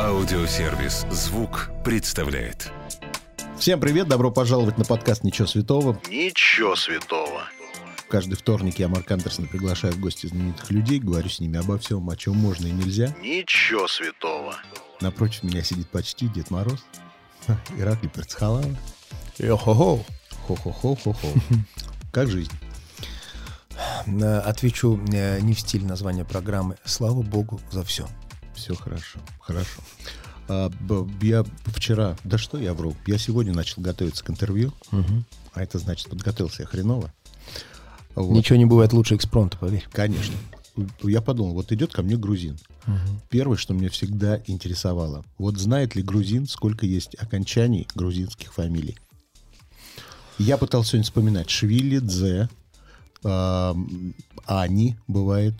Аудиосервис «Звук» представляет. Всем привет, добро пожаловать на подкаст «Ничего святого». Ничего святого. Каждый вторник я, Марк Андерсон, приглашаю в гости знаменитых людей, говорю с ними обо всем, о чем можно и нельзя. Ничего святого. Напротив меня сидит почти Дед Мороз, Ираклий Перцхалава. Йо-хо-хо. Хо-хо-хо-хо-хо. Как жизнь? Э, Отвечу э, не в стиль названия программы. Слава богу за все. Все хорошо, хорошо. А, я вчера, да что я вру, я сегодня начал готовиться к интервью, а это значит подготовился я хреново. Вот. Ничего не бывает лучше экспромта, поверь. Конечно. Я подумал, вот идет ко мне грузин. Первое, что меня всегда интересовало, вот знает ли грузин, сколько есть окончаний грузинских фамилий? Я пытался сегодня вспоминать. Швили, Дзе, ам, Ани бывает,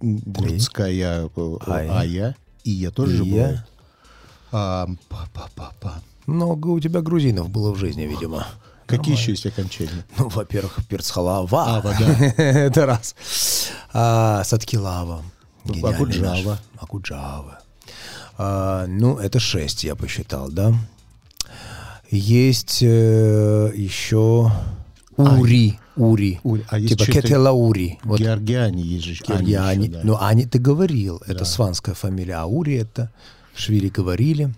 Гурцкая, э, Ая. Ая, Ия тоже же Ия. бывает. Ам, па-па-па-па. Много у тебя грузинов было в жизни, видимо. Какие еще есть окончания? Ну, во-первых, перцхалава. Ава, да. Это раз. А, Садкилава. Ну, Акуджава. Акуджава. А, ну, это шесть, я посчитал, да. Есть э, еще Ури. Ури. Ури. А типа что-то- Кетелаури. Вот Георгиане есть же. Ани Ани, еще, да. Ну, Ани ты говорил, это сванская фамилия, а Ури это Швили говорили.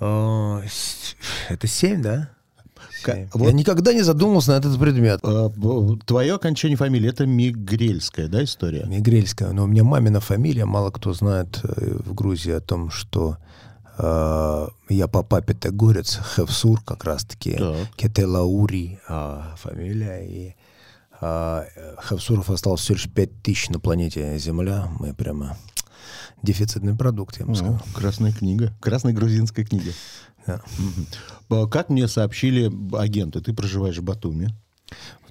О, Это семь, да? Вот- Я никогда не задумывался на этот предмет. А, Твое окончание фамилии это Мигрельская, да, история? Мигрельская. Но у меня мамина фамилия. Мало кто знает э, в Грузии о том, что я по папе-то горец, Хевсур как раз-таки, Так. Кетелаури а, фамилия. И а, э, Хевсуров осталось всего лишь 5 тысяч на планете Земля. Мы прямо дефицитный продукт, я бы сказал. О, красная книга. Красная грузинская книга. Да. А Как мне сообщили агенты, ты проживаешь в Батуми.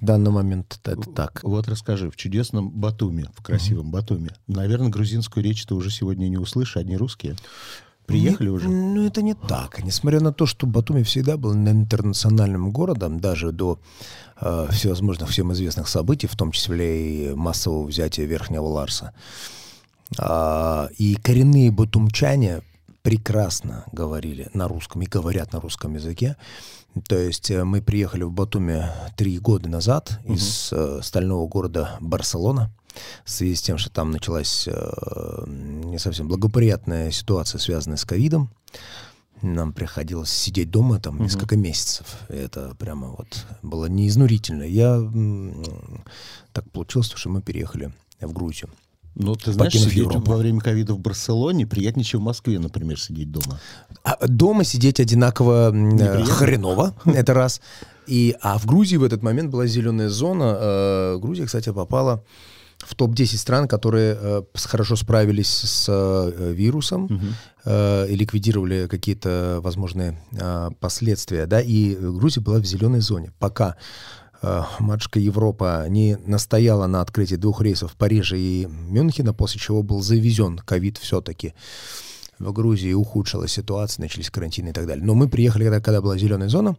В данный момент это так. Вот расскажи, в чудесном Батуми, в красивом Батуми. Наверное, грузинскую речь ты уже сегодня не услышишь, одни русские. Приехали Не- уже? Ну, это не так. Несмотря на то, что Батуми всегда был интернациональным городом, даже до э, всевозможных всем известных событий, в том числе и массового взятия Верхнего Ларса. А, и коренные батумчане прекрасно говорили на русском и говорят на русском языке. То есть э, мы приехали в Батуми три года назад из э, стального города Барселона в связи с тем, что там началась э, не совсем благоприятная ситуация, связанная с ковидом. Нам приходилось сидеть дома там несколько месяцев. И Это прямо вот было неизнурительно. Я так получилось, что мы переехали в Грузию. Ну, ты знаешь, сидеть Европу. во время ковида в Барселоне приятнее, чем в Москве, например, сидеть дома. А дома сидеть одинаково э, Неприятно? хреново, это раз. И, а в Грузии в этот момент была зеленая зона. Э, Грузия, кстати, попала в топ-10 стран, которые э, хорошо справились с э, вирусом э, и ликвидировали какие-то возможные э, последствия. Да? И Грузия была в зеленой зоне. Пока э, матушка Европа не настояла на открытии двух рейсов в Париже и Мюнхена, после чего был завезен ковид все-таки в Грузии ухудшилась ситуация, начались карантины и так далее. Но мы приехали, когда, когда была зеленая зона,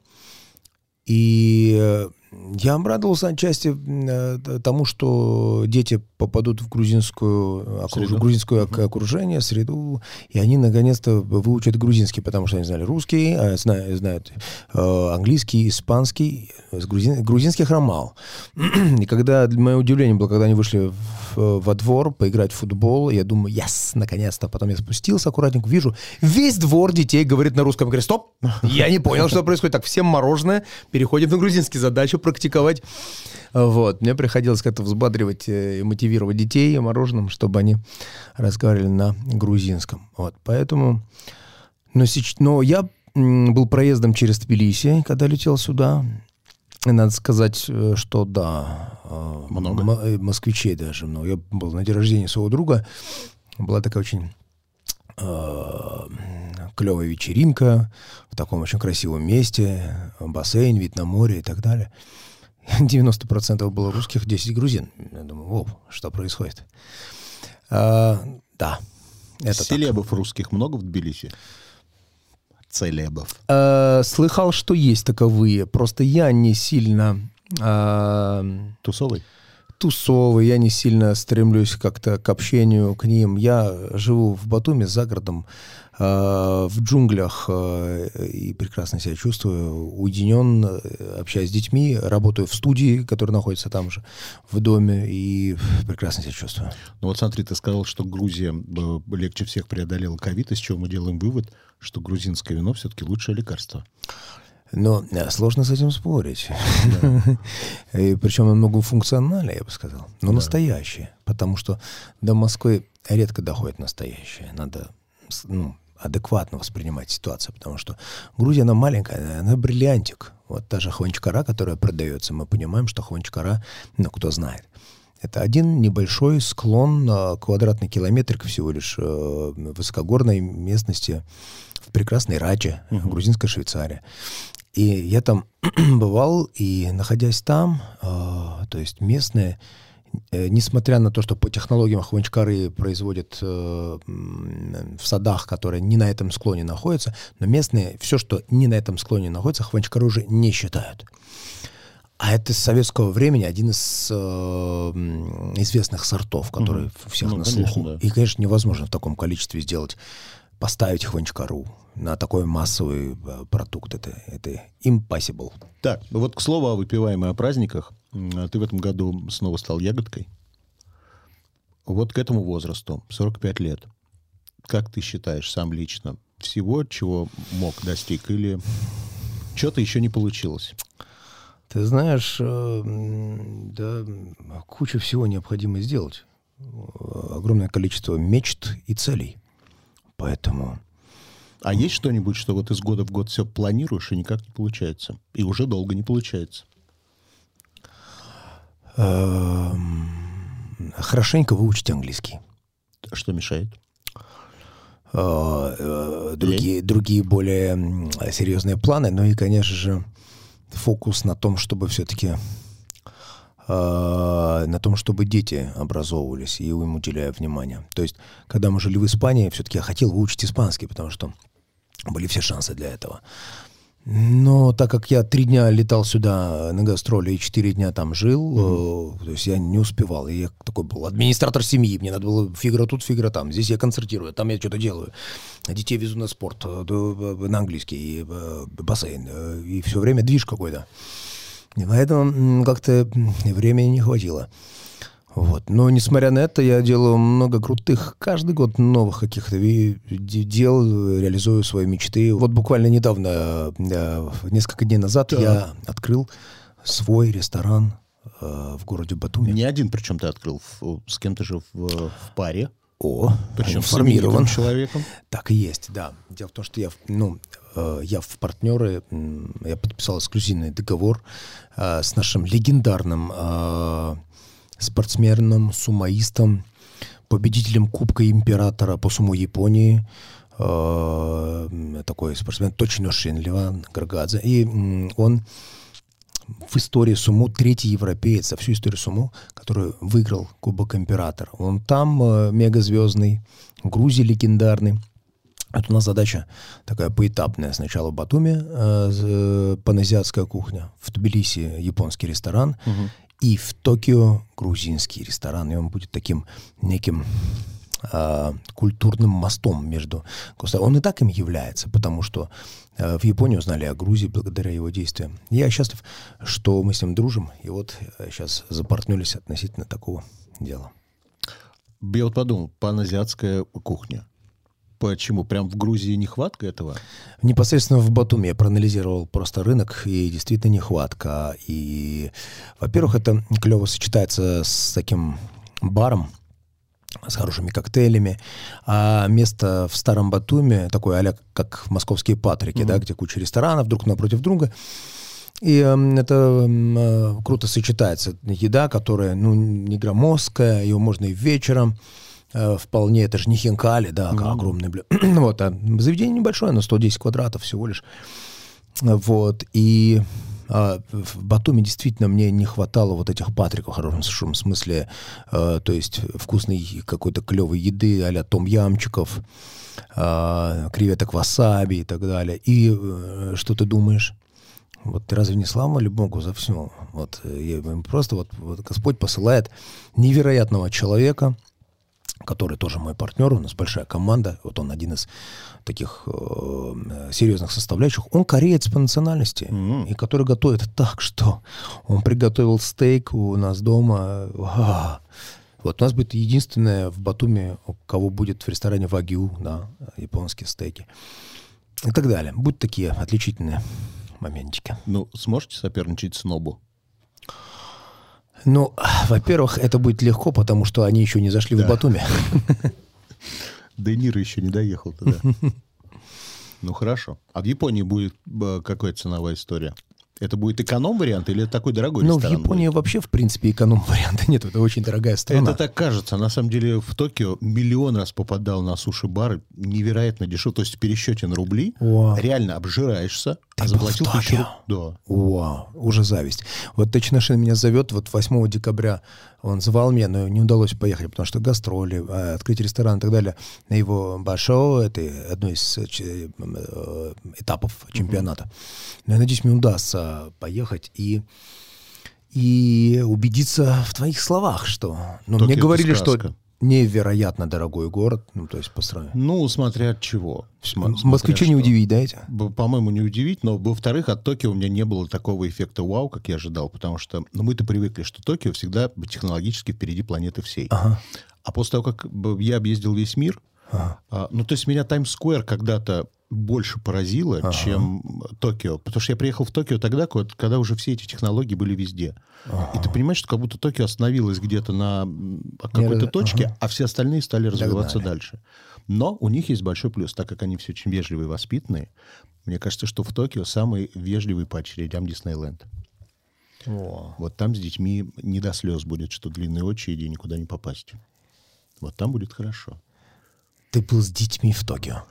и э, я обрадовался отчасти э, тому, что дети попадут в грузинскую, окруж- Среду. грузинское ок- окружение, среду, и они наконец-то выучат грузинский, потому что они знали русский, а зна- знают э, английский, испанский, грузин- грузинский хромал. И когда, для моего удивления было, когда они вышли в- во двор поиграть в футбол, я думаю, yes, наконец-то. Потом я спустился аккуратненько, вижу, весь двор детей говорит на русском. Я говорю, стоп, я не понял, что происходит. Так, всем мороженое, переходим на грузинский, задачу практиковать. Вот, мне приходилось как-то взбадривать э, и мотивировать детей мороженым, чтобы они разговаривали на грузинском. Вот, поэтому... Но, сеч- но я был проездом через Тбилиси, когда летел сюда. Надо сказать, э, что да. э, Много? м- э, москвичей даже много. Я был на день рождения своего друга. Была такая очень клевая вечеринка в таком очень красивом месте, бассейн, вид на море и так далее. 90% было русских, 10 грузин. Я думаю, воу, что происходит? А, да, это так. Селебов русских много в Тбилиси? Целебов. Э, слыхал, что есть таковые. Просто я не сильно э, Тусовый? тусовы, я не сильно стремлюсь как-то к общению к ним. Я живу в Батуми за городом, в джунглях э, и прекрасно себя чувствую, уединен, э, общаюсь с детьми, работаю в студии, которая находится там же, в доме, и прекрасно себя чувствую. Ну вот смотри, ты сказал, что Грузия э, легче всех преодолела ковид, из чего мы делаем вывод, что грузинское вино все-таки лучшее лекарство. Но э, сложно с этим спорить. И причем оно многофункциональное, я бы сказал. Но настоящее. Потому что до Москвы редко доходит настоящее. Надо ну, адекватно воспринимать ситуацию, потому что Грузия, она маленькая, она бриллиантик. Вот та же Хванчкара, которая продается, мы понимаем, что Хванчкара, ну, кто знает, это один небольшой склон, квадратный километрик всего лишь э, высокогорной местности в прекрасной Раче, грузинская Швейцария. И я там бывал, и находясь там, э, то есть местные, несмотря на то, что по технологиям хванчкары производят э, в садах, которые не на этом склоне находятся, но местные все, что не на этом склоне находится, хванчкары уже не считают. А это с советского времени один из э, известных сортов, который у всех Ну, на конечно, слуху. да. И, конечно, невозможно в таком количестве сделать, поставить хванчкару на такой массовый э, продукт. Это, это impossible. Так, вот к слову о выпиваемой о праздниках. А Ты в этом году снова стал ягодкой. Вот к этому возрасту, 45 лет, как ты считаешь сам лично, всего, чего мог достиг, или что-то еще не получилось? Ты знаешь, э, да, куча всего необходимо сделать. Э, Огромное количество мечт и целей. Поэтому А есть что-нибудь, что вот из года в год все планируешь и никак не получается? И уже долго не получается. эм, хорошенько выучить английский. Что мешает? э, э, другие, другие более серьезные планы. Ну и, конечно же, фокус на том, чтобы все-таки на том, чтобы дети образовывались, и им уделяя внимание. То есть, когда мы жили в Испании, все-таки я хотел выучить испанский, потому что были все шансы для этого. Но так как я три дня летал сюда на гастроли и четыре дня там жил, э, то есть я не успевал. И я такой был администратор семьи. Мне надо было фигура тут, фигура там. Здесь я концертирую, там я что-то делаю. Детей везу на спорт, э, на английский, и, э, бассейн. э, И все время движ какой-то. И поэтому как-то времени не хватило. Вот. Но несмотря на это, я делаю много крутых, каждый год новых каких-то дел, реализую свои мечты. Вот буквально недавно, э, несколько дней назад, я открыл свой ресторан э, в городе Батуми. Не один, причем ты открыл, с кем-то же в, в паре, О, причем информирован. человеком. Так и есть, да. Дело в том, что я, ну, э, я в партнеры, я подписал эксклюзивный договор э, с нашим легендарным э, спортсменом, сумоистом, победителем Кубка Императора по сумо Японии, такой спортсмен Точношин Леван Гаргадзе. И он в истории сумо третий европеец за всю историю сумо, который выиграл Кубок Императора. Он там э, мегазвездный, в Грузии легендарный. Это у нас задача такая поэтапная. Сначала в Батуми э, э, паназиатская кухня, в Тбилиси японский ресторан, и в Токио грузинский ресторан. И он будет таким неким а, культурным мостом между государствами. Он и так им является, потому что э, в Японии узнали о Грузии благодаря его действиям. Я счастлив, что мы с ним дружим, и вот сейчас запартнились относительно такого дела. Я вот подумал, паназиатская кухня. Почему? Прям в Грузии нехватка этого? Непосредственно в Батуми я проанализировал просто рынок, и действительно нехватка. И, во-первых, это клево сочетается с таким баром, с хорошими коктейлями. А место в старом Батуме, такое а как московские Патрики, да, где куча ресторанов друг напротив друга. И эм, это эм, э, круто сочетается. Еда, которая, ну, не громоздкая, ее можно и вечером. э, вполне, это же не хинкали, да, а огромный блюдо. вот, а заведение небольшое, на 110 квадратов всего лишь. Вот, и а, в Батуми действительно мне не хватало вот этих патриков в хорошем смысле, э, то есть вкусной какой-то клевой еды а-ля том-ямчиков, а, креветок васаби и так далее. И э, что ты думаешь? Вот ты разве не слава ли Богу за все? Вот э, я, просто вот, вот Господь посылает невероятного человека, который тоже мой партнер, у нас большая команда, вот он один из таких э, серьезных составляющих, он кореец по национальности, Мгм. и который готовит так, что он приготовил стейк у нас дома. А, Вот у нас будет единственное в Батуми, у кого будет в ресторане вагю, да, японские стейки. И так далее. Будут такие отличительные моментики. Ну, сможете соперничать с Нобу? Ну, во-первых, это будет легко, потому что они еще не зашли в Батуми. Де Ниро еще не доехал туда. Ну, хорошо. А в Японии будет э, какая ценовая история? Это будет эконом-вариант или это такой дорогой Ну, в ресторан Японии будет? вообще, в принципе, эконом-варианта нет. Это очень дорогая страна. Это так кажется. На самом деле в Токио миллион раз попадал на суши-бары. Невероятно дешево. То есть в пересчете на рубли Вау. реально обжираешься, Ты а заплатил тысячу рублей. Да. Вау, уже зависть. Вот Точношин меня зовет, вот 8 декабря он звал меня, но не удалось поехать, потому что гастроли, э, открыть ресторан и так далее. На его Башо, это одно из э, э, этапов чемпионата. Но я надеюсь, мне удастся поехать и и убедиться в твоих словах, что... Ну, Токио мне говорили, сказка. что невероятно дорогой город, ну, то есть по сравнению. Ну, смотря от чего. Сма- смотря Москвичей не что. удивить, да, эти? По-моему, не удивить, но, во-вторых, от Токио у меня не было такого эффекта вау, как я ожидал, потому что ну, мы-то привыкли, что Токио всегда технологически впереди планеты всей. Ага. А после того, как я объездил весь мир, Ага. а, ну, то есть меня Таймс-сквер когда-то больше поразило, Ага. чем Токио. Потому что я приехал в Токио тогда, ко- когда уже все эти технологии были везде. И ты понимаешь, что как будто Токио остановилось где-то на какой-то точке, ага. а все остальные стали развиваться Догнали. дальше. Но у них есть большой плюс, так как они все очень вежливые и воспитанные. Мне кажется, что в Токио самый вежливый по очередям Диснейленд. Вот там с детьми не до слез будет, что длинные очереди и никуда не попасть. Вот там будет хорошо. Ты был с детьми в Токио.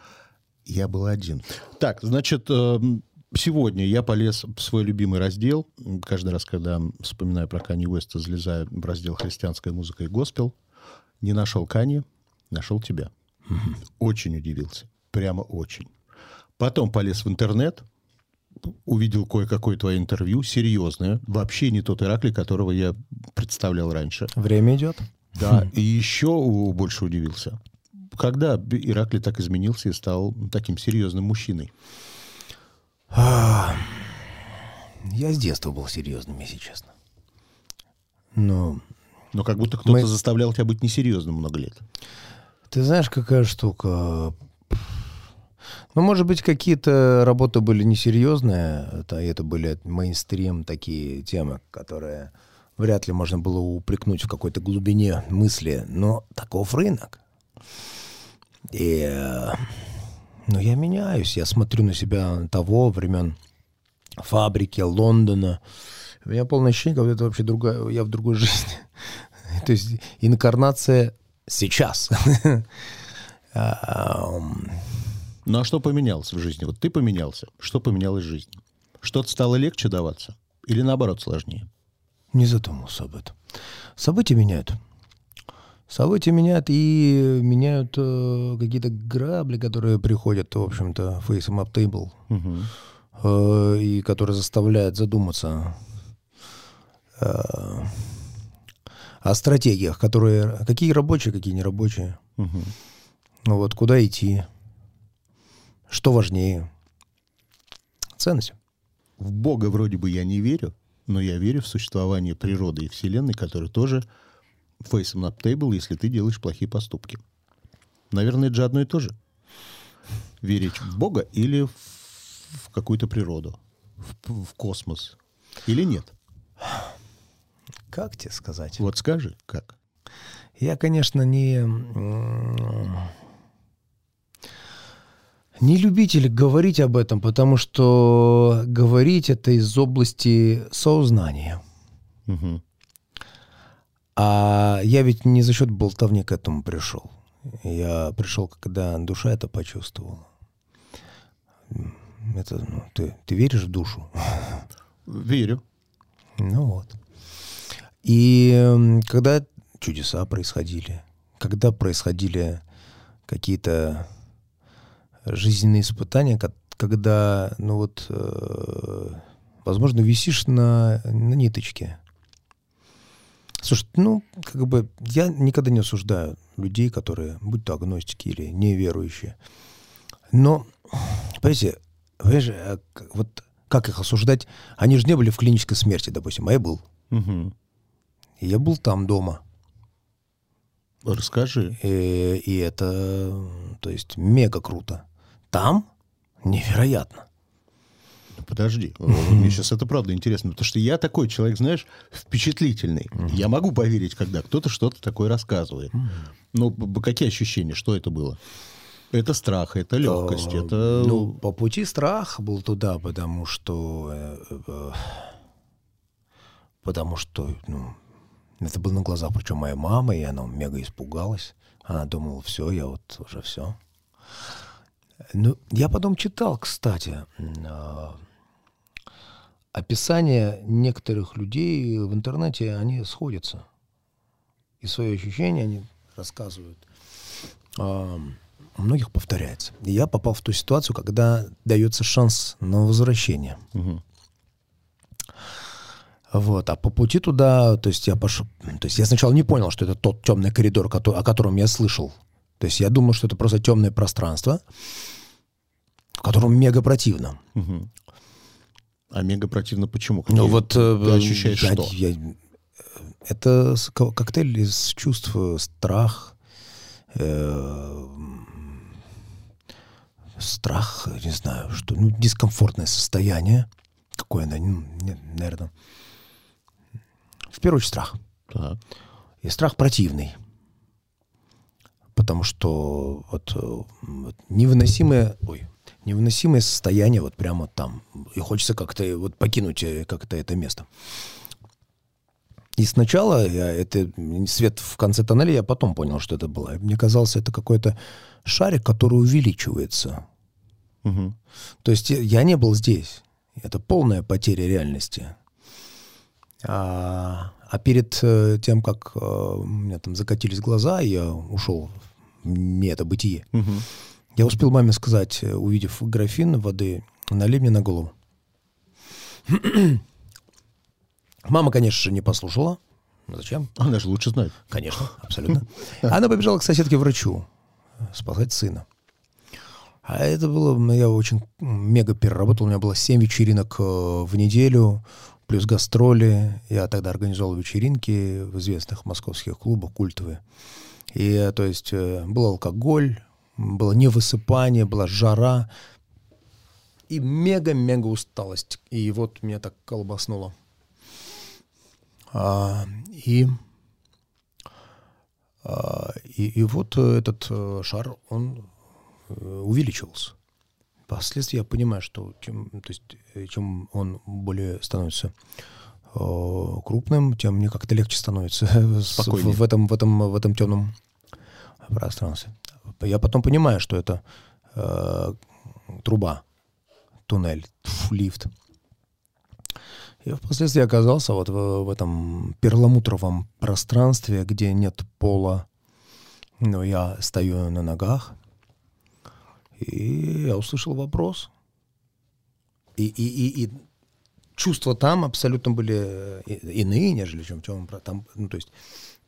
Я был один. Так, значит, эм, сегодня я полез в свой любимый раздел. Каждый раз, когда вспоминаю про Канни Уэста, залезаю в раздел «Христианская музыка и госпел». Не нашел Канни, нашел тебя. Очень удивился. Прямо очень. Потом полез в интернет, увидел кое-какое твое интервью, серьезное. Вообще не тот Иракли, которого я представлял раньше. Время идет. Да, и еще больше удивился. Когда Иракли так изменился и стал таким серьезным мужчиной? А, Я с детства был серьезным, если честно. Но Но как будто кто-то Мы- заставлял тебя быть несерьезным много лет. ты знаешь, какая штука? Ну, может быть, какие-то работы были несерьезные, это, это были мейнстрим такие темы, которые вряд ли можно было упрекнуть в какой-то глубине мысли, но таков рынок. И, э, ну, я меняюсь, я смотрю на себя того времен фабрики, Лондона. У меня полное ощущение, как это вообще другая, я в другой жизни. То есть инкарнация сейчас. Ам, Ну а что поменялось в жизни? Вот ты поменялся. Что поменялось в жизни? Что-то стало легче даваться? Или наоборот сложнее? Не задумался об этом. События меняют. События меняют и меняют э, какие-то грабли, которые приходят, в общем-то, up table, Мгм. э, и которые заставляют задуматься э, о стратегиях, которые какие рабочие, какие нерабочие. Мгм. Ну вот куда идти, что важнее. Ценность. В Бога вроде бы я не верю, но я верю в существование природы и Вселенной, которая тоже face up table, если ты делаешь плохие поступки. Наверное, это же одно и то же. Верить в Бога или в, в какую-то природу, в, в космос. Или нет? Как тебе сказать? Вот скажи, как? Я, конечно, не... Не любитель говорить об этом, потому что говорить это из области сознания. Мгм. А я ведь не за счет болтовни к этому пришел. Я пришел, когда душа это почувствовала. Это, ну, ты, ты веришь в душу? Верю. Ну вот. И когда чудеса происходили, когда происходили какие-то жизненные испытания, ко- когда, ну вот, э, возможно, висишь на, на ниточке. Слушай, ну, как бы я никогда не осуждаю людей, которые, будь то агностики или неверующие. Но, понимаете, понимаешь, а к- вот как их осуждать? Они же не были в клинической смерти, допустим, а я был. И я был там дома. Расскажи. И, и это, то есть, мега круто. Там невероятно. Подожди, мне сейчас это правда интересно, потому что я такой человек, знаешь, впечатлительный. Я могу поверить, когда кто-то что-то такое рассказывает. Ну, какие ощущения, что это было? Это страх, это легкость, Э, это... Ну, по пути страх был туда, потому что... э, э, потому что, ну, это было на глазах, причем моя мама, и она мега испугалась. Она думала, все, я вот уже все. Ну, я потом читал, кстати, а, описания некоторых людей в интернете, они сходятся. И свои ощущения они рассказывают. А, у многих повторяется. И я попал в ту ситуацию, когда дается шанс на возвращение. Вот, а по пути туда, то есть я пошел, то есть я сначала не понял, что это тот темный коридор, кото- о котором я слышал. То есть я думал, что это просто темное пространство, в котором мега противно. Мгм. А мега противно почему? Ну Какие- вот Ты э, ощущаешь я- что? я- это коктейль из чувств страх, э, страх, не знаю, что, ну дискомфортное состояние, какое, наверное, в первую очередь страх. Так. И страх противный. Потому что вот, э, вот невыносимое, ой, невыносимое состояние вот прямо там. И хочется как-то вот покинуть э, как-то это место. И сначала я, это свет в конце тоннеля, я потом понял, что это было. Мне казалось, это какой-то шарик, который увеличивается. Мгм. То есть я- не был здесь. Это полная потеря реальности. А, а перед э, тем, как э, у меня там закатились глаза, я ушел в метабытие, Мгм. Я успел маме сказать, э, увидев графин воды, налей мне на голову. Мама, конечно же, не послушала. Зачем? Она же лучше знает. Конечно, абсолютно. Она побежала к соседке врачу э, спасать сына. А это было, ну, я очень мега переработал. У меня было 7 вечеринок э, в неделю, плюс гастроли. Я тогда организовал вечеринки в известных московских клубах, культовые. И, то есть, был алкоголь, было невысыпание, была жара. И мега-мега усталость. И вот меня так колбаснуло. А, и а, И, и вот этот э, шар, он э, увеличивался. Впоследствии я понимаю, что чем, то есть, э, чем он более становится э, крупным, тем мне как-то легче становится в, в этом, в, этом, в этом темном пространстве. Я потом понимаю, что это э, труба, туннель, тьфу, лифт. И впоследствии оказался вот в, в этом перламутровом пространстве, где нет пола. Но я стою на ногах, и я услышал вопрос. И, и, и, и чувства там абсолютно были и- иные, нежели чем про- там, ну, то есть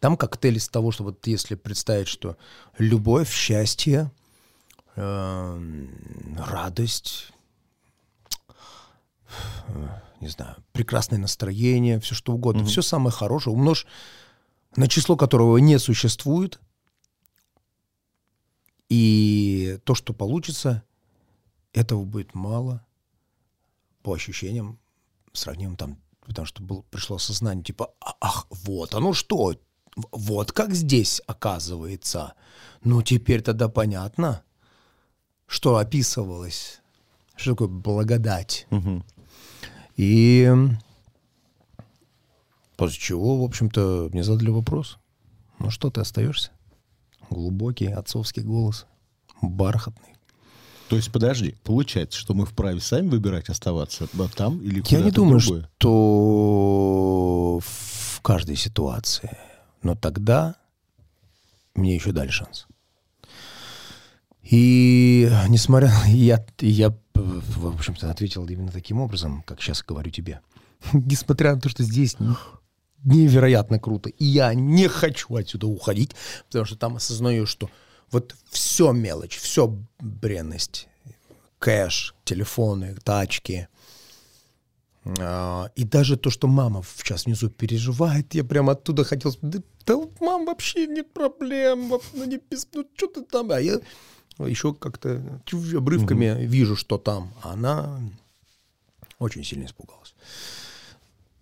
там коктейль из того, что вот если представить, что любовь, счастье, эм, радость, э, не знаю, прекрасное настроение, все что угодно, все самое хорошее, умножь на число которого не существует, и то, что получится, этого будет мало по ощущениям, сравнимым там, потому что был, пришло осознание, типа, «А- ах, вот оно что, вот как здесь оказывается. Ну, теперь тогда понятно, что описывалось, что такое благодать. Мгм. И после чего, в общем-то, мне задали вопрос. Ну что, ты остаешься? Глубокий отцовский голос, бархатный. То есть, подожди, получается, что мы вправе сами выбирать оставаться там или Я куда-то не думаю, другое? что в каждой ситуации. Но тогда мне еще дали шанс. И несмотря... Я, я в общем-то, ответил именно таким образом, как сейчас говорю тебе. Несмотря на то, что здесь невероятно круто, и я не хочу отсюда уходить, потому что там осознаю, что вот все мелочь, все бренность, кэш, телефоны, тачки, а, и даже то, что мама сейчас внизу переживает, я прям оттуда хотел да мам, вообще нет проблем, ну, не, ну что ты там, а я еще как-то обрывками угу. вижу, что там. А она очень сильно испугалась.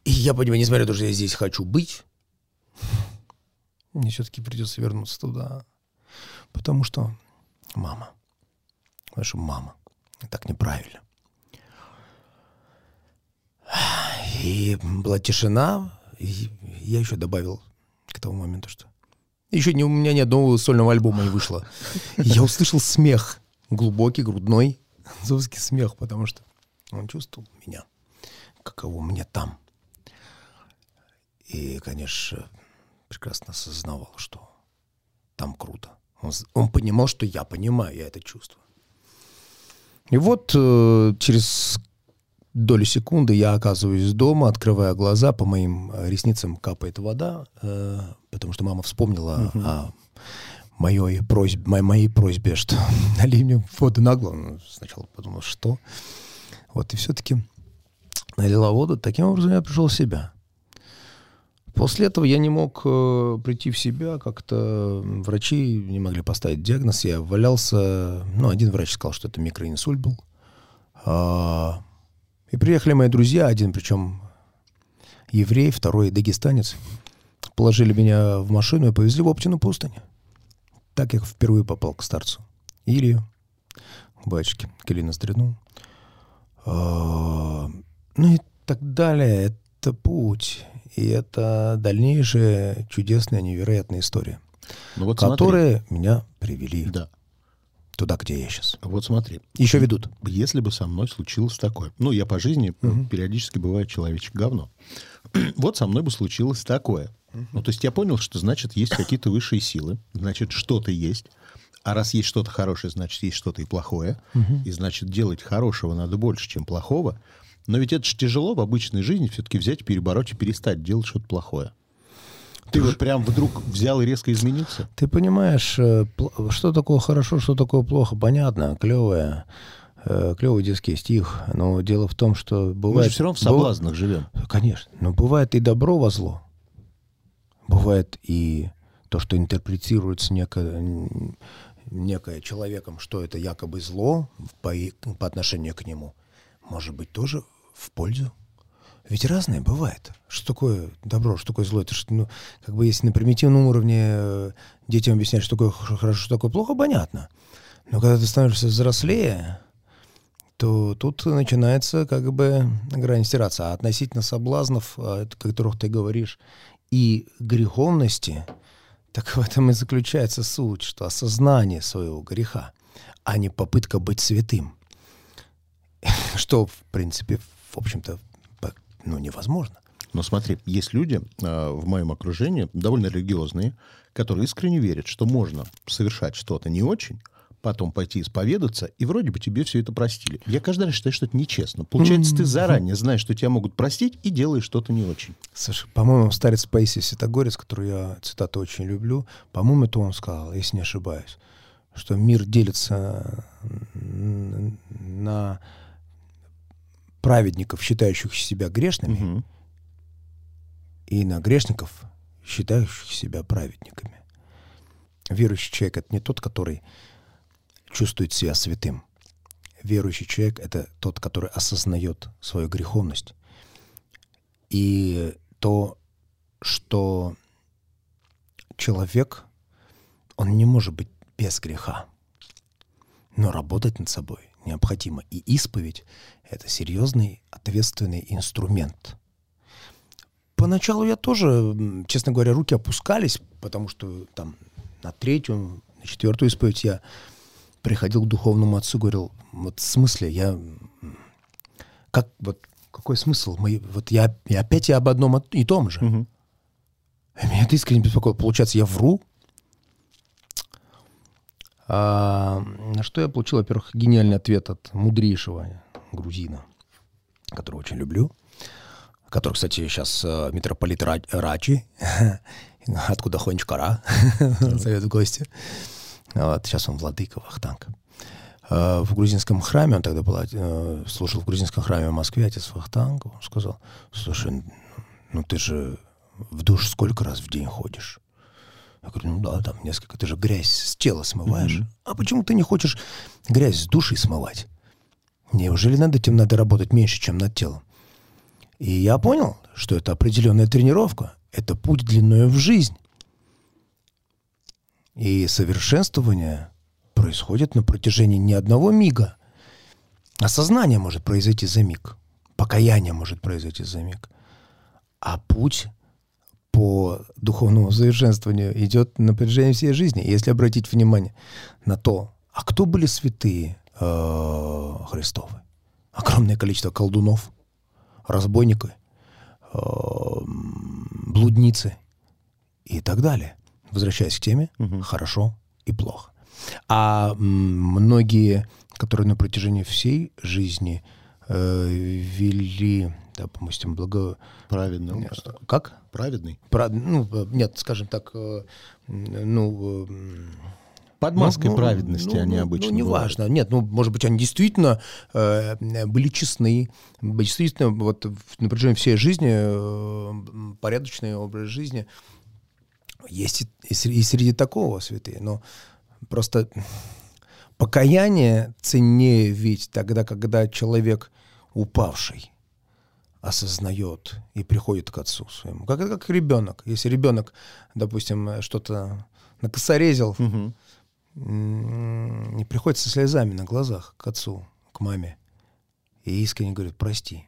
И я понимаю, несмотря на то, что я здесь хочу быть, мне все-таки придется вернуться туда. Потому что мама. Потому мама. Так неправильно. И была тишина. И я еще добавил к тому моменту, что еще не, у меня ни одного сольного альбома не вышло. Я услышал смех. Глубокий, грудной, зовский смех, потому что он чувствовал меня, каково мне там. И, конечно, прекрасно осознавал, что там круто. Он, он понимал, что я понимаю, я это чувствую. И вот э, через долю секунды я оказываюсь дома, открывая глаза, по моим э, ресницам капает вода, э, потому что мама вспомнила угу. о моей просьбе, моей, моей просьбе, что налей мне воду на голову. Ну, сначала подумал, что? Вот, и все-таки налила воду. Таким образом я пришел в себя. После этого я не мог э, прийти в себя, как-то врачи не могли поставить диагноз. Я валялся, ну, один врач сказал, что это микроинсульт был. А, и приехали мои друзья, один причем еврей, второй дагестанец. Положили меня в машину и повезли в Оптину пустынь. Так я впервые попал к старцу. Илью, батюшке, Келина Стрину. А, ну и так далее. Это путь. И это дальнейшая чудесная, невероятная история, ну вот которые смотри. меня привели. Да туда, где я сейчас. Вот смотри. Еще ведут. Если бы со мной случилось такое. Ну, я по жизни угу. периодически бываю человечек говно. вот со мной бы случилось такое. Угу. Ну, то есть я понял, что значит есть какие-то высшие силы, значит что-то есть. А раз есть что-то хорошее, значит есть что-то и плохое. Угу. И значит делать хорошего надо больше, чем плохого. Но ведь это же тяжело в обычной жизни все-таки взять, перебороть и перестать делать что-то плохое. Ты вот прям вдруг взял и резко изменился? Ты понимаешь, э, что такое хорошо, что такое плохо, понятно, клевое э, клевый детский стих, но дело в том, что бывает... Мы же все равно в соблазнах быв... живем. Конечно, но бывает и добро во зло. Бывает и то, что интерпретируется некое, некое человеком, что это якобы зло по, по отношению к нему, может быть тоже в пользу ведь разное бывает. Что такое добро, что такое зло? Это что, ну, как бы если на примитивном уровне э, детям объяснять, что такое хорошо, что такое плохо, понятно. Но когда ты становишься взрослее, то тут начинается как бы грань стираться. А относительно соблазнов, о которых ты говоришь, и греховности, так в этом и заключается суть, что осознание своего греха, а не попытка быть святым. Что, в принципе, в общем-то, ну, невозможно. Но смотри, есть люди э, в моем окружении, довольно религиозные, которые искренне верят, что можно совершать что-то не очень, потом пойти исповедаться, и вроде бы тебе все это простили. Я каждый раз считаю, что это нечестно. Получается, ты заранее знаешь, что тебя могут простить, и делаешь что-то не очень. Слушай, по-моему, старец Паисий Святогорец, который я цитату очень люблю, по-моему, это он сказал, если не ошибаюсь, что мир делится на праведников, считающих себя грешными, угу. и на грешников, считающих себя праведниками. Верующий человек — это не тот, который чувствует себя святым. Верующий человек — это тот, который осознает свою греховность. И то, что человек, он не может быть без греха. Но работать над собой необходимо. И исповедь — это серьезный, ответственный инструмент. Поначалу я тоже, честно говоря, руки опускались, потому что там на третью, на четвертую исповедь я приходил к духовному отцу, говорил, вот в смысле, я... Как, вот, какой смысл? Мы, вот я, я опять я об одном и том же. Угу. Меня это искренне беспокоило. Получается, я вру? А, на что я получил, во-первых, гениальный ответ от мудрейшего грузина, которого очень люблю, который, кстати, сейчас э, митрополит Ра- Рачи, откуда Хончкара, зовет в гости. Вот, сейчас он владыка Вахтанг. Э, В грузинском храме, он тогда был, э, слушал в грузинском храме в Москве, отец Вахтанг, он сказал, слушай, ну ты же в душ сколько раз в день ходишь? Я говорю, ну да, там несколько. Ты же грязь с тела смываешь. А почему ты не хочешь грязь с души смывать? Неужели над этим надо работать меньше, чем над телом? И я понял, что это определенная тренировка. Это путь длиною в жизнь. И совершенствование происходит на протяжении не одного мига. Осознание может произойти за миг. Покаяние может произойти за миг. А путь по духовному совершенствованию идет на протяжении всей жизни. Если обратить внимание на то, а кто были святые э, Христовы? Огромное количество колдунов, разбойников, э, блудницы и так далее. Возвращаясь к теме, хорошо и плохо. А многие, которые на протяжении всей жизни э, вели, допустим, благо... Праведный образ. Как? Праведный. Про- ну, э, нет, скажем так, э, ну... э, Под маской ну, праведности ну, они ну, обычно Ну, бывают. неважно. Нет, ну, может быть, они действительно э, были честны, были действительно вот на протяжении всей жизни э, порядочный образ жизни. Есть и, и сре- и среди такого святые, но просто покаяние ценнее ведь тогда, когда человек упавший осознает и приходит к отцу своему. Как, как ребенок. Если ребенок, допустим, что-то накосорезил, м, и приходит со слезами на глазах к отцу, к маме, и искренне говорит, прости.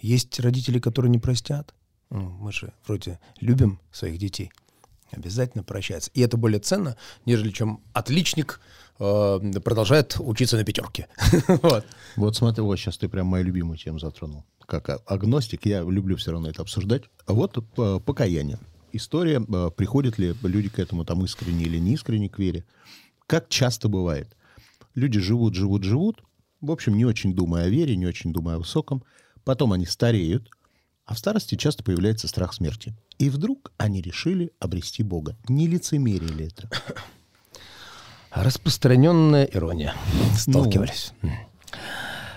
Есть родители, которые не простят. Ну, мы же вроде любим своих детей. Обязательно прощается. И это более ценно, нежели чем отличник продолжает учиться на пятерке. Вот. Вот смотри, вот сейчас ты прям мою любимую тему затронул. Как а- агностик, я люблю все равно это обсуждать. А Вот э, покаяние. История, э, приходят ли люди к этому там искренне или не искренне к вере. Как часто бывает. Люди живут, живут, живут, в общем, не очень думая о вере, не очень думая о высоком. Потом они стареют, а в старости часто появляется страх смерти. И вдруг они решили обрести Бога. Не лицемерие ли это? Распространенная ирония. Сталкивались. М.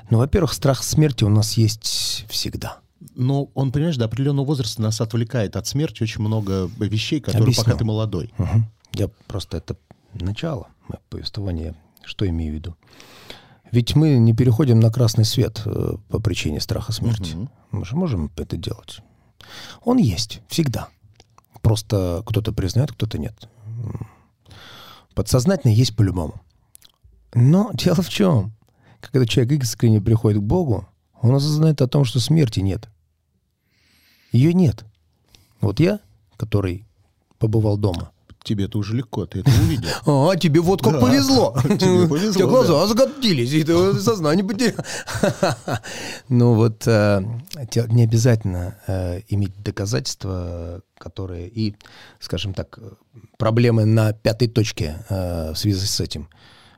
Ну, во-первых, страх смерти у нас есть всегда. Но он, понимаешь, до определенного возраста нас отвлекает от смерти очень много вещей, которые Объясню. пока ты молодой. Мгм. Я просто это начало повествования. Что имею в виду? Ведь мы не переходим на красный свет э, по причине страха смерти. Мгм. Мы же можем это делать. Он есть всегда. Просто кто-то признает, кто-то нет. Подсознательно есть по-любому. Но дело в чем? Когда человек искренне приходит к Богу, он осознает о том, что смерти нет. Ее нет. Вот я, который побывал дома, Тебе-то уже легко, ты это увидел. а, тебе вот как Да, повезло. тебе повезло, У тебя глаза закатились, и ты сознание потерял. Ну вот э, не обязательно э, иметь доказательства, которые и, скажем так, проблемы на пятой точке э, в связи с этим.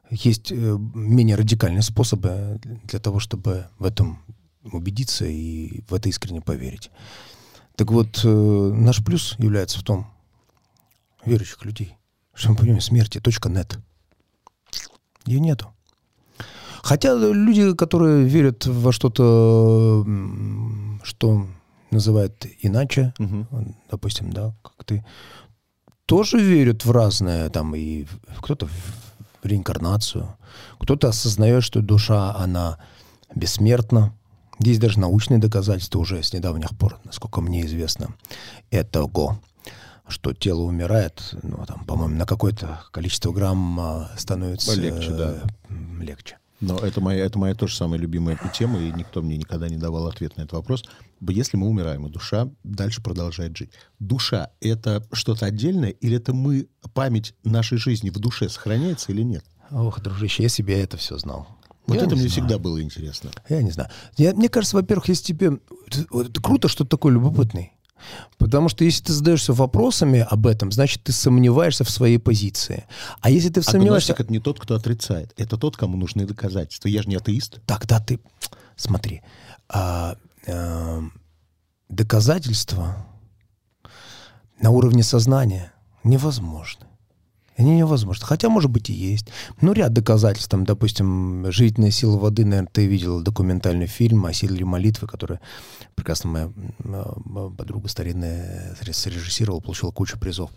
Есть менее радикальные способы для того, чтобы в этом убедиться и в это искренне поверить. Так вот, наш плюс является в том, верующих людей, что мы понимаем, смерти, точка нет. Ее нету. Хотя люди, которые верят во что-то, что называют иначе, Мгм. допустим, да, как ты, тоже верят в разное, там, и кто-то в реинкарнацию, кто-то осознает, что душа, она бессмертна. Есть даже научные доказательства уже с недавних пор, насколько мне известно, этого, что тело умирает, ну, там, по-моему, на какое-то количество грамм а, становится Легче, да. легче. Но это моя, это моя тоже самая любимая тема, и никто мне никогда не давал ответ на этот вопрос. Если мы умираем, и душа дальше продолжает жить. Душа — это что-то отдельное, или это мы, память нашей жизни в душе сохраняется или нет? Ох, дружище, если бы я это все знал. Вот Я это не мне знаю. всегда было интересно. Я не знаю. Я- мне кажется, во-первых, если тебе... Это круто, что ты такой любопытный. Потому что если ты задаешься вопросами об этом, значит, ты сомневаешься в своей позиции. А если ты сомневаешься... Агностик — это не тот, кто отрицает. Это тот, кому нужны доказательства. Я же не атеист. Тогда ты... Смотри. А, а, доказательства на уровне сознания невозможны. Они невозможны. Хотя, может быть, и есть. Ну, ряд доказательств. Там, допустим, «Живительная сила воды», наверное, ты видел документальный фильм о силе молитвы, который прекрасно моя, подруга старинная срежиссировала, получила кучу призов.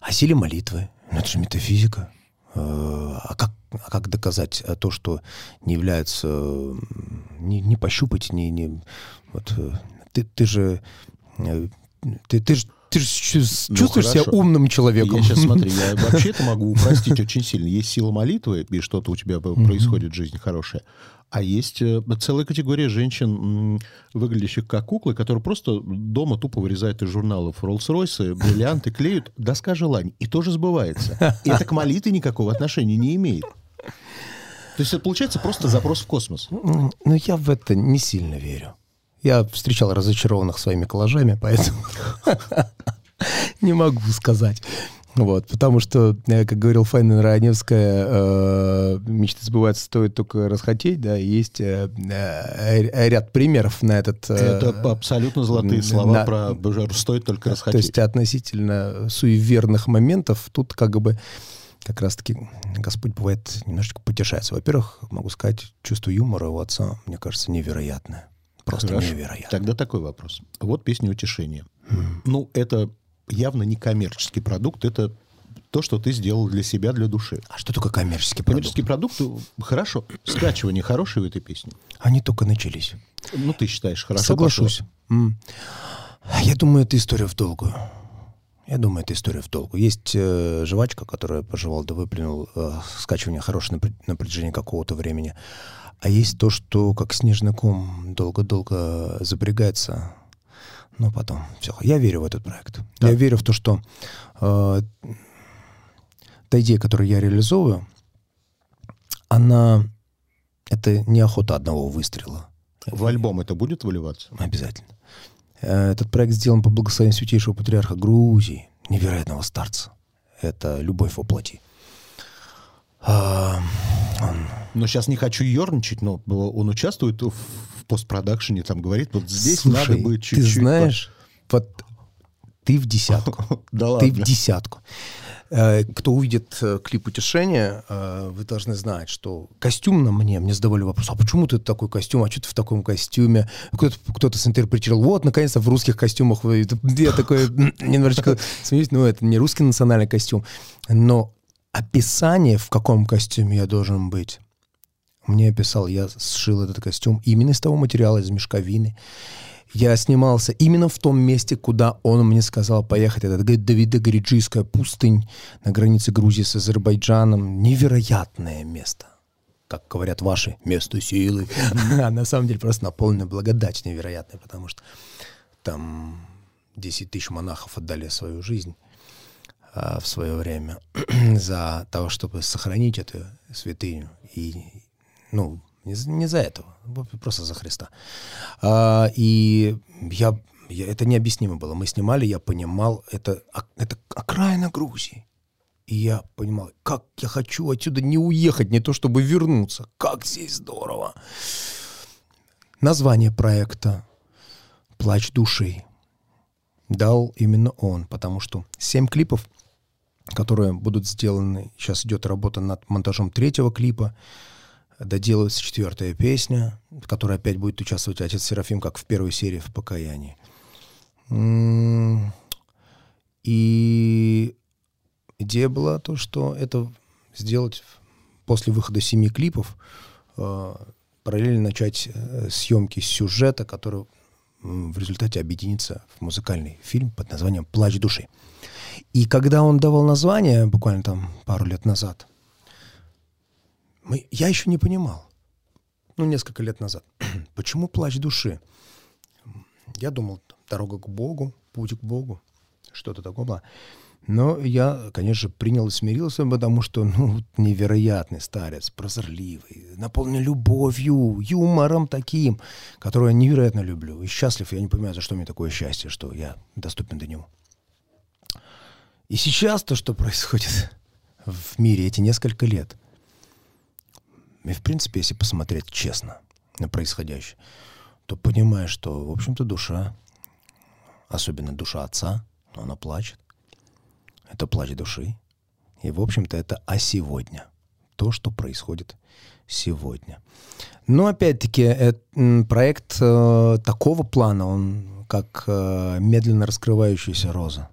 О силе молитвы. Ну, это же метафизика. Э, а как, а как доказать то, что не является... Не, не пощупать, не... не вот, э, ты, ты же... Э, ты, ты же ты же ну, чувствуешь ну, себя умным человеком. Я сейчас смотри, я вообще это могу упростить очень сильно. Есть сила молитвы, и что-то у тебя происходит в жизни хорошее. А есть э, целая категория женщин, выглядящих как куклы, которые просто дома тупо вырезают из журналов Роллс-Ройсы, бриллианты, клеют, доска желаний. И тоже сбывается. И это к молитве никакого отношения не имеет. То есть это получается просто запрос в космос. Ну, я в это не сильно верю. Я встречал разочарованных своими коллажами, поэтому не могу сказать. Вот, потому что, э, как говорил Файна Раневская, э, мечты сбываются, стоит только расхотеть, да, есть э, э, ряд примеров на этот... Э, Это абсолютно золотые слова на, про «стоит только расхотеть». То есть относительно суеверных моментов тут как бы как раз-таки Господь бывает немножечко потешается. Во-первых, могу сказать, чувство юмора у отца, мне кажется, невероятное. Просто Хорошо. невероятно. Тогда такой вопрос. Вот песня «Утешение». Mm. Ну, это явно не коммерческий продукт, это то, что ты сделал для себя, для души. А что такое коммерческий продукт? Коммерческий продукт, хорошо. Скачивание хорошее в этой песне. Они только начались. Ну, ты считаешь, хорошо Соглашусь. Mm. Я думаю, это история в долгую. Я думаю, это история в долгу. Есть э, жвачка, которая пожевал да выплюнул, э, скачивание хорошее на, на протяжении какого-то времени. А есть то, что как снежный ком долго-долго запрягается, но потом все. Я верю в этот проект. Да. Я верю в то, что э, та идея, которую я реализовываю, она это не охота одного выстрела. В альбом это будет выливаться? Обязательно. Э, этот проект сделан по благословению святейшего патриарха Грузии, невероятного старца. Это любовь воплоти. А, он... Но сейчас не хочу ерничать, но он участвует в постпродакшене, там говорит, вот здесь Слушай, надо быть чуть-чуть... ты знаешь, вот ты в десятку. Да ладно. Ты в десятку. Э, кто увидит э, клип «Утешение», э, вы должны знать, что костюм на мне, мне задавали вопрос, а почему ты такой костюм, а что ты в таком костюме? Кто-то, кто-то синтерпретировал, вот, наконец-то в русских костюмах. Я такой немножечко смеюсь, ну, это не русский национальный костюм. Но описание, в каком костюме я должен быть, мне описал, я сшил этот костюм именно из того материала, из мешковины. Я снимался именно в том месте, куда он мне сказал поехать. Это Давида-Гориджийская пустынь на границе Грузии с Азербайджаном. Невероятное место. Как говорят ваши, место силы. А на самом деле просто наполнено благодать невероятная, потому что там 10 тысяч монахов отдали свою жизнь а, в свое время за того, чтобы сохранить эту святыню. И, ну, не, не за этого, просто за Христа. А, и я, я, это необъяснимо было. Мы снимали, я понимал, это, это окраина Грузии. И я понимал, как я хочу отсюда не уехать, не то чтобы вернуться. Как здесь здорово. Название проекта «Плач души» дал именно он, потому что семь клипов — которые будут сделаны. Сейчас идет работа над монтажом третьего клипа. Доделывается четвертая песня, в которой опять будет участвовать отец Серафим, как в первой серии в «Покаянии». И идея была то, что это сделать после выхода семи клипов, э, параллельно начать э, съемки сюжета, который в результате объединится в музыкальный фильм под названием «Плач души». И когда он давал название, буквально там пару лет назад, мы, я еще не понимал, ну, несколько лет назад, почему плач души? Я думал, дорога к Богу, путь к Богу, что-то такое было. Но я, конечно, принял и смирился, потому что, ну, невероятный старец, прозорливый, наполнен любовью, юмором таким, который я невероятно люблю. И счастлив, я не понимаю, за что мне такое счастье, что я доступен до него. И сейчас то, что происходит в мире эти несколько лет, и, в принципе, если посмотреть честно на происходящее, то понимаешь, что, в общем-то, душа, особенно душа отца, она плачет. Это плач души. И, в общем-то, это о сегодня. То, что происходит сегодня. Но, опять-таки, это, проект э, такого плана, он как э, медленно раскрывающаяся роза.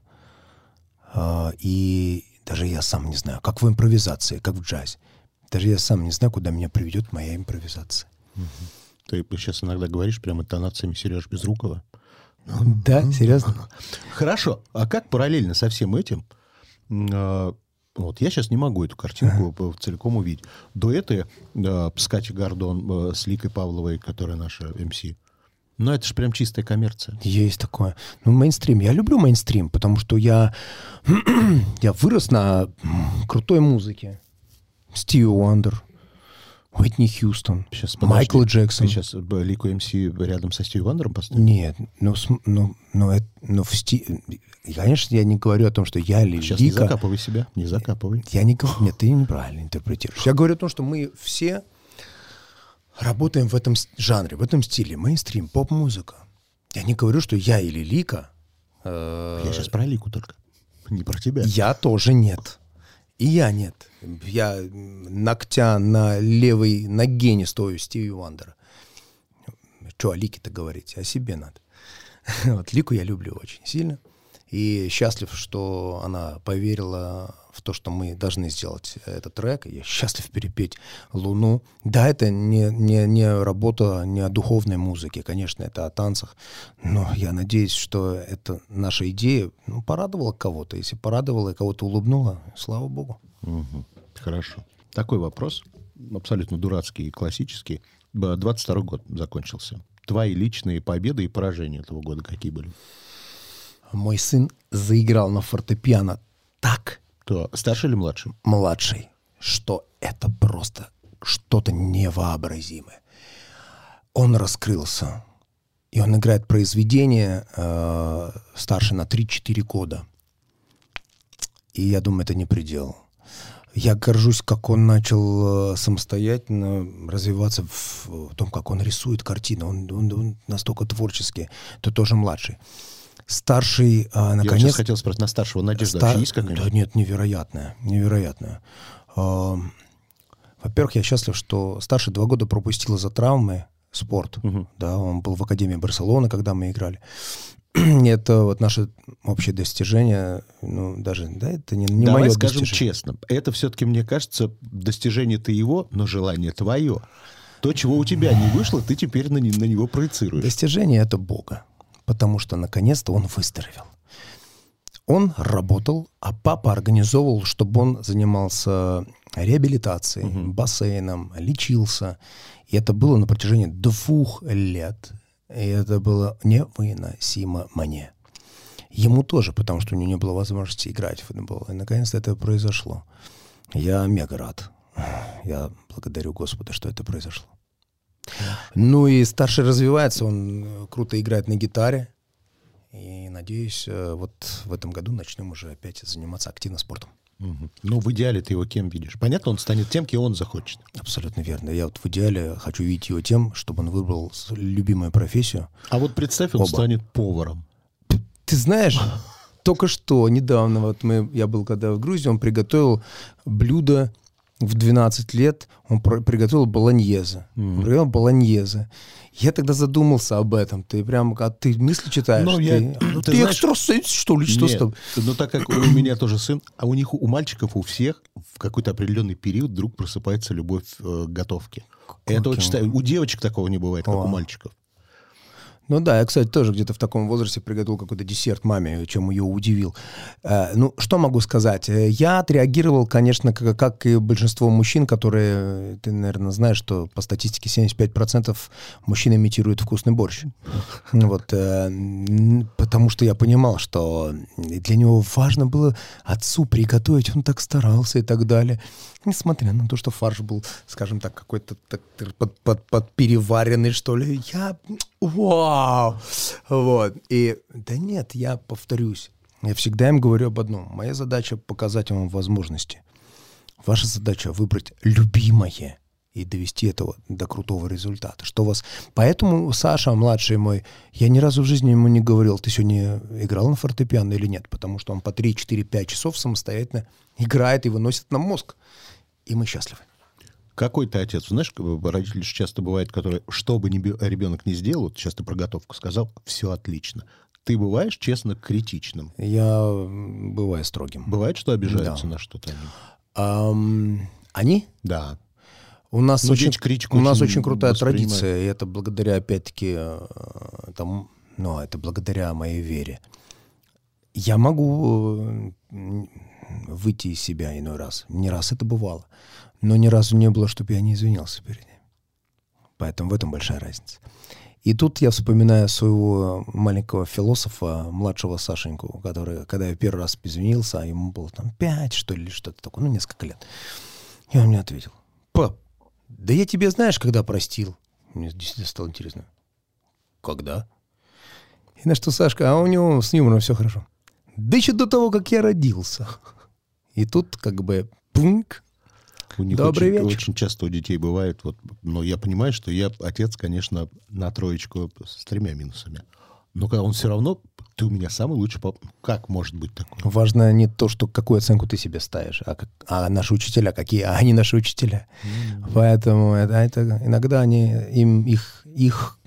Э, и даже я сам не знаю, как в импровизации, как в джазе. Даже я сам не знаю, куда меня приведет моя импровизация. Ты сейчас иногда говоришь прямо тонациями Сереж Безрукова. Да, серьезно? Хорошо. А как параллельно со всем этим а, вот я сейчас не могу эту картинку целиком увидеть. Дуэты э, с Катей Гордон, э, с Ликой Павловой, которая наша МС. Но это же прям чистая коммерция. Есть такое. Ну, мейнстрим. Я люблю мейнстрим, потому что я, я вырос на крутой музыке. Стиви Уандер, Уитни Хьюстон, Сейчас, Майкл подожди. Джексон. Ты сейчас э, Лику МС рядом со Стиви Вандером поставил? Нет, ну, ну, ну, это- ну, в сти... Конечно, я не говорю о том, что я или Сейчас не Лика. закапывай себя, не закапывай. Я не говорю, нет, ты неправильно интерпретируешь. Я говорю о том, что мы все работаем в этом жанре, в этом стиле, мейнстрим, поп-музыка. Я не говорю, что я или Лика. э, Я сейчас про Лику только, не про тебя. Я тоже нет. И я нет. Я ногтя на левой ноге не стою Стиви Вандера. Что о Лике-то говорить? О себе надо. Вот, Лику я люблю очень сильно. И счастлив, что она поверила в то, что мы должны сделать этот трек. Я счастлив перепеть «Луну». Да, это не, не, не работа не о духовной музыке, конечно, это о танцах. Но я надеюсь, что это наша идея ну, порадовала кого-то. Если порадовала и кого-то улыбнула, слава богу. Мгм. Хорошо. Такой вопрос, абсолютно дурацкий и классический. Б- 22 год закончился. Твои личные победы и поражения этого года какие были? Мой сын заиграл на фортепиано так Кто, старший или младший? младший, что это просто что-то невообразимое. Он раскрылся, и он играет произведение э, старше на 3-4 года. И я думаю, это не предел. Я горжусь, как он начал э, самостоятельно развиваться в, том, как он рисует картины. Он, он- он настолько творческий. Это тоже младший. Старший, а, Я наконец... сейчас хотел спросить, на старшего надежда Ста- вообще есть какая-нибудь? Да нет, невероятная, невероятная. Ам, Во-первых, я счастлив, что старший два года пропустил из-за травмы спорт. Мгм. Да, он был в Академии Барселоны, когда мы играли. И это вот наше общее достижение, ну, даже, да, это не, не Давай мое скажем достижение. честно, это все-таки, мне кажется, достижение-то его, но желание твое. То, чего у тебя не вышло, ты теперь на, на него проецируешь. Достижение это Бога, потому что наконец-то он выздоровел. Он работал, а папа организовывал, чтобы он занимался реабилитацией, бассейном, лечился. И это было на протяжении двух лет. И это было невыносимо мне. Ему тоже, потому что у него не было возможности играть в футбол. И наконец-то это произошло. Я мега рад. Я благодарю Господа, что это произошло. Ну и старший развивается, он э, круто играет на гитаре. И надеюсь, э, вот в этом году начнем уже опять заниматься активно спортом. Мгм. Ну, в идеале ты его кем видишь? Понятно, он станет тем, кем он захочет. Абсолютно верно. Я вот в идеале хочу видеть его тем, чтобы он выбрал любимую профессию. А вот представь, он Оба. станет поваром. Ты знаешь, только что, недавно, вот мы, я был когда в Грузии, он приготовил блюдо в 12 лет, он приготовил болоньезе. Мгм. Приготовил болоньезе. Я тогда задумался об этом. Ты прям, а ты мысли читаешь? Ну, ты, я- ну, ты ты знаешь- экстрасенс, что ли? Что с Нет, тобой? ну так как у меня тоже сын, а у них, у мальчиков, у всех в какой-то определенный период вдруг просыпается любовь э, к готовке. Это ста- У девочек такого не бывает, как у мальчиков. Ну да, я, кстати, тоже где-то в таком возрасте приготовил какой-то десерт маме, чем ее удивил. Э, ну, что могу сказать? Э, я отреагировал, конечно, как, и большинство мужчин, которые, ты, наверное, знаешь, что по статистике 75% мужчин имитируют вкусный борщ. Вот, э, потому что я понимал, что для него важно было отцу приготовить, он так старался и так далее. Несмотря на то, что фарш был, скажем так, какой-то под, под, под переваренный, что ли, я... Вау! Вот. И да нет, я повторюсь. Я всегда им говорю об одном. Моя задача показать вам возможности. Ваша задача выбрать любимое и довести этого до крутого результата. Что вас... Поэтому Саша, младший мой, я ни разу в жизни ему не говорил, ты сегодня играл на фортепиано или нет, потому что он по 3, 4, 5 часов самостоятельно играет и выносит нам мозг. И мы счастливы. Какой ты отец? Знаешь, родители часто бывают, которые, что бы ни ребенок не сделал, сейчас ты про готовку сказал, все отлично. Ты бываешь, честно, критичным? Я бываю строгим. Бывает, что обижаются да. на что-то они? Um, они? Да. У нас, ну, очень, у нас очень крутая традиция, и это благодаря, опять-таки, э, там, ну, это благодаря моей вере. Я могу э, выйти из себя иной раз. Не раз это бывало. Но ни разу не было, чтобы я не извинялся перед ним. Поэтому в этом большая разница. И тут я вспоминаю своего маленького философа, младшего Сашеньку, который, когда я первый раз извинился, а ему было там пять, что ли, что-то такое, ну, несколько лет. И он мне ответил, пап, да я тебе знаешь, когда простил. Мне действительно стало интересно. Когда? И на что Сашка, а у него с юмором все хорошо. Да еще до того, как я родился. И тут как бы пунк, у них Добрый очень, вечер. очень часто у детей бывает, вот, но я понимаю, что я отец, конечно, на троечку с тремя минусами. Но когда он все равно, ты у меня самый лучший папа. Как может быть такое? Важно не то, что какую оценку ты себе ставишь, а, как, а наши учителя какие, а они наши учителя. Mm-hmm. Поэтому это, это иногда они им их их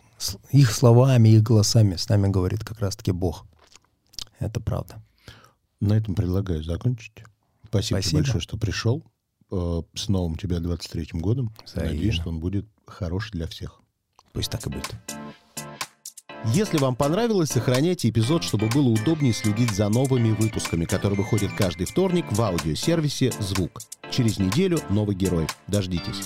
их словами, их голосами с нами говорит как раз-таки Бог. Это правда. На этом предлагаю закончить. Спасибо, Спасибо. большое, что пришел. Э, с новым тебя 23-м годом. Взаимно. Надеюсь, что он будет хороший для всех. Пусть так и будет. Если вам понравилось, сохраняйте эпизод, чтобы было удобнее следить за новыми выпусками, которые выходят каждый вторник в аудиосервисе «Звук». Через неделю новый герой. Дождитесь.